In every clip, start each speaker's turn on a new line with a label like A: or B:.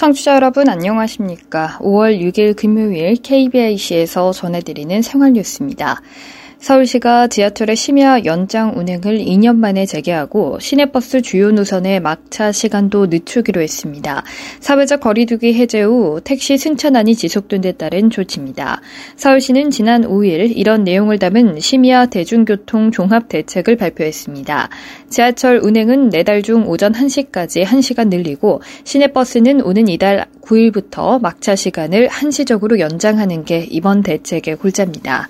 A: 청취자 여러분 안녕하십니까. 5월 6일 금요일 KBIC에서 전해드리는 생활뉴스입니다. 서울시가 지하철의 심야 연장 운행을 2년 만에 재개하고 시내버스 주요 노선의 막차 시간도 늦추기로 했습니다. 사회적 거리두기 해제 후 택시 승차난이 지속된 데 따른 조치입니다. 서울시는 지난 5일 이런 내용을 담은 심야 대중교통 종합 대책을 발표했습니다. 지하철 운행은 내달 중 오전 1시까지 1시간 늘리고 시내버스는 오는 이달 9일부터 막차 시간을 한시적으로 연장하는 게 이번 대책의 골자입니다.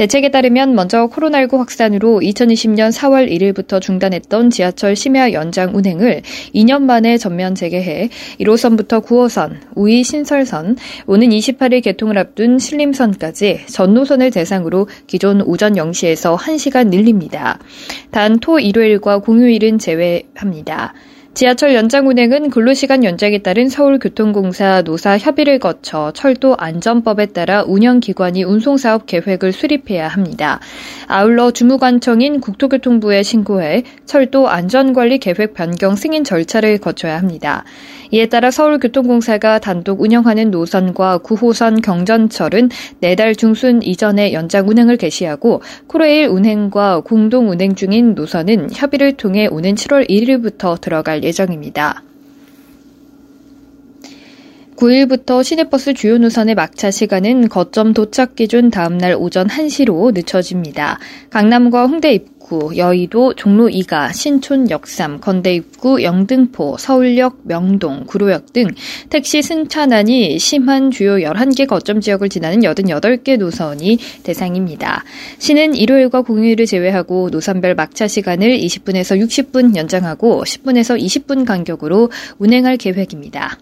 A: 대책에 따르면 먼저 코로나19 확산으로 2020년 4월 1일부터 중단했던 지하철 심야 연장 운행을 2년 만에 전면 재개해 1호선부터 9호선, 우이 신설선, 오는 28일 개통을 앞둔 신림선까지 전 노선을 대상으로 기존 오전 0시에서 1시간 늘립니다. 단 토 일요일과 공휴일은 제외합니다. 지하철 연장 운행은 근로시간 연장에 따른 서울교통공사 노사 협의를 거쳐 철도 안전법에 따라 운영기관이 운송사업 계획을 수립해야 합니다. 아울러 주무관청인 국토교통부에 신고해 철도 안전관리 계획 변경 승인 절차를 거쳐야 합니다. 이에 따라 서울교통공사가 단독 운영하는 노선과 9호선 경전철은 내달 중순 이전에 연장 운행을 개시하고 코레일 운행과 공동 운행 중인 노선은 협의를 통해 오는 7월 1일부터 들어갈 예정입니다. 9일부터 시내버스 주요 노선의 막차 시간은 거점 도착 기준 다음날 오전 1시로 늦춰집니다. 강남과 홍대 입구, 여의도, 종로 2가, 신촌 역삼, 건대 입구, 영등포, 서울역, 명동, 구로역 등 택시 승차난이 심한 주요 11개 거점 지역을 지나는 88개 노선이 대상입니다. 시는 일요일과 공휴일을 제외하고 노선별 막차 시간을 20분에서 60분 연장하고 10분에서 20분 간격으로 운행할 계획입니다.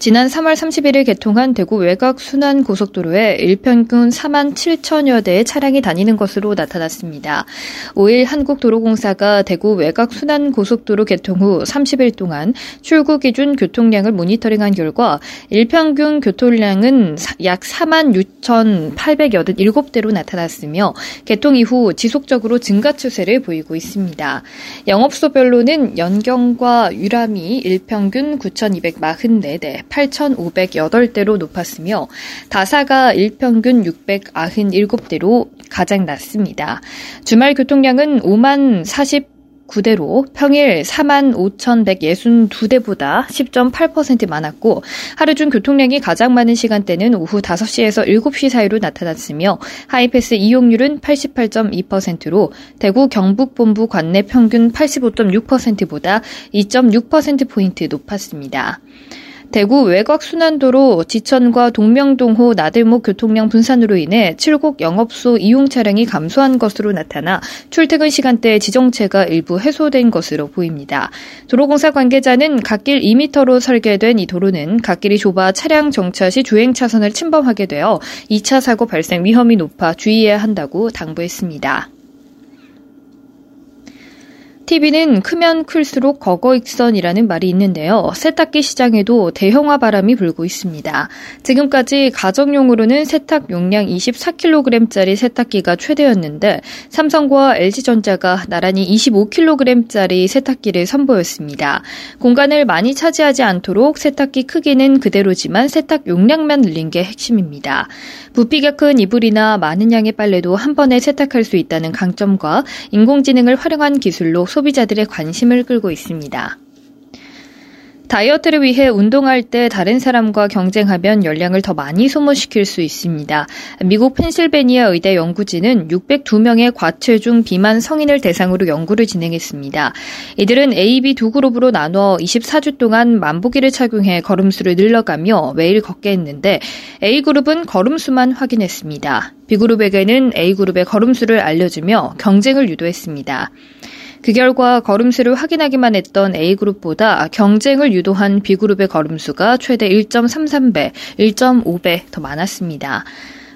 A: 지난 3월 31일 개통한 대구 외곽 순환 고속도로에 일평균 4만 7천여 대의 차량이 다니는 것으로 나타났습니다. 5일 한국도로공사가 대구 외곽 순환 고속도로 개통 후 30일 동안 출구 기준 교통량을 모니터링한 결과 일평균 교통량은 약 4만 6,887대로 나타났으며 개통 이후 지속적으로 증가 추세를 보이고 있습니다. 영업소별로는 연경과 유람이 일평균 9,244대, 8,508대로 높았으며 다사가 일평균 697대로 가장 낮습니다. 주말 교통량은 5만 40 9대로 평일 4만 5,162대보다 10.8% 많았고 하루 중 교통량이 가장 많은 시간대는 오후 5시에서 7시 사이로 나타났으며 하이패스 이용률은 88.2%로 대구 경북본부 관내 평균 85.6%보다 2.6%포인트 높았습니다. 대구 외곽 순환도로 지천과 동명동호 나들목 교통량 분산으로 인해 칠곡 영업소 이용 차량이 감소한 것으로 나타나 출퇴근 시간대에 지정체가 일부 해소된 것으로 보입니다. 도로공사 관계자는 갓길 2m로 설계된 이 도로는 갓길이 좁아 차량 정차 시 주행 차선을 침범하게 되어 2차 사고 발생 위험이 높아 주의해야 한다고 당부했습니다. TV는 크면 클수록 거거익선이라는 말이 있는데요. 세탁기 시장에도 대형화 바람이 불고 있습니다. 지금까지 가정용으로는 세탁 용량 24kg짜리 세탁기가 최대였는데 삼성과 LG전자가 나란히 25kg짜리 세탁기를 선보였습니다. 공간을 많이 차지하지 않도록 세탁기 크기는 그대로지만 세탁 용량만 늘린 게 핵심입니다. 부피가 큰 이불이나 많은 양의 빨래도 한 번에 세탁할 수 있다는 강점과 인공지능을 활용한 기술로 소비자들의 관심을 끌고 있습니다. 다이어트를 위해 운동할 때 다른 사람과 경쟁하면 열량을 더 많이 소모시킬 수 있습니다. 미국 펜실베니아 의대 연구진은 602명의 과체중 비만 성인을 대상으로 연구를 진행했습니다. 이들은 A, B 두 그룹으로 나눠 24주 동안 만보기를 착용해 걸음수를 늘려가며 매일 걷게 했는데 A그룹은 걸음수만 확인했습니다. B그룹에게는 A그룹의 걸음수를 알려주며 경쟁을 유도했습니다. 그 결과 걸음수를 확인하기만 했던 A그룹보다 경쟁을 유도한 B그룹의 걸음수가 최대 1.33배, 1.5배 더 많았습니다.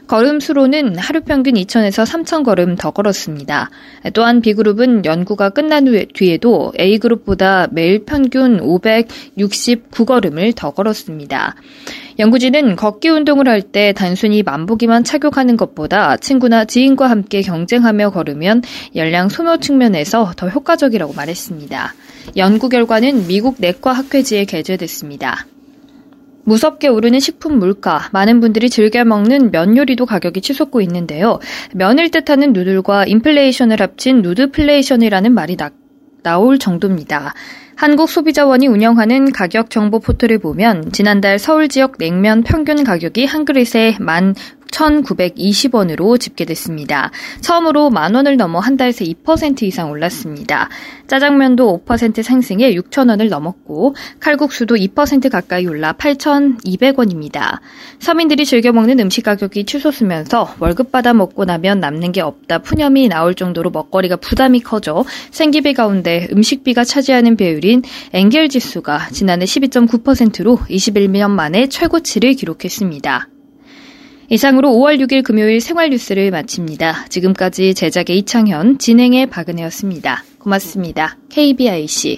A: 걸음 수로는 하루 평균 2,000에서 3,000 걸음 더 걸었습니다. 또한 B그룹은 연구가 끝난 뒤에도 A그룹보다 매일 평균 569걸음을 더 걸었습니다. 연구진은 걷기 운동을 할 때 단순히 만보기만 착용하는 것보다 친구나 지인과 함께 경쟁하며 걸으면 열량 소모 측면에서 더 효과적이라고 말했습니다. 연구 결과는 미국 내과 학회지에 게재됐습니다. 무섭게 오르는 식품 물가, 많은 분들이 즐겨 먹는 면 요리도 가격이 치솟고 있는데요. 면을 뜻하는 누들과 인플레이션을 합친 누드플레이션이라는 말이 나, 나올 정도입니다. 한국소비자원이 운영하는 가격 정보 포털을 보면 지난달 서울 지역 냉면 평균 가격이 한 그릇에 만 1,920원으로 집계됐습니다. 처음으로 만 원을 넘어 한 달 새 2% 이상 올랐습니다. 짜장면도 5% 상승해 6,000원을 넘었고 칼국수도 2% 가까이 올라 8,200원입니다. 서민들이 즐겨 먹는 음식 가격이 치솟으면서 월급 받아 먹고 나면 남는 게 없다 푸념이 나올 정도로 먹거리가 부담이 커져 생기비 가운데 음식비가 차지하는 비율인 엔겔 지수가 지난해 12.9%로 21년 만에 최고치를 기록했습니다. 이상으로 5월 6일 금요일 생활 뉴스를 마칩니다. 지금까지 제작의 이창현, 진행의 박은혜였습니다. 고맙습니다. KBIC.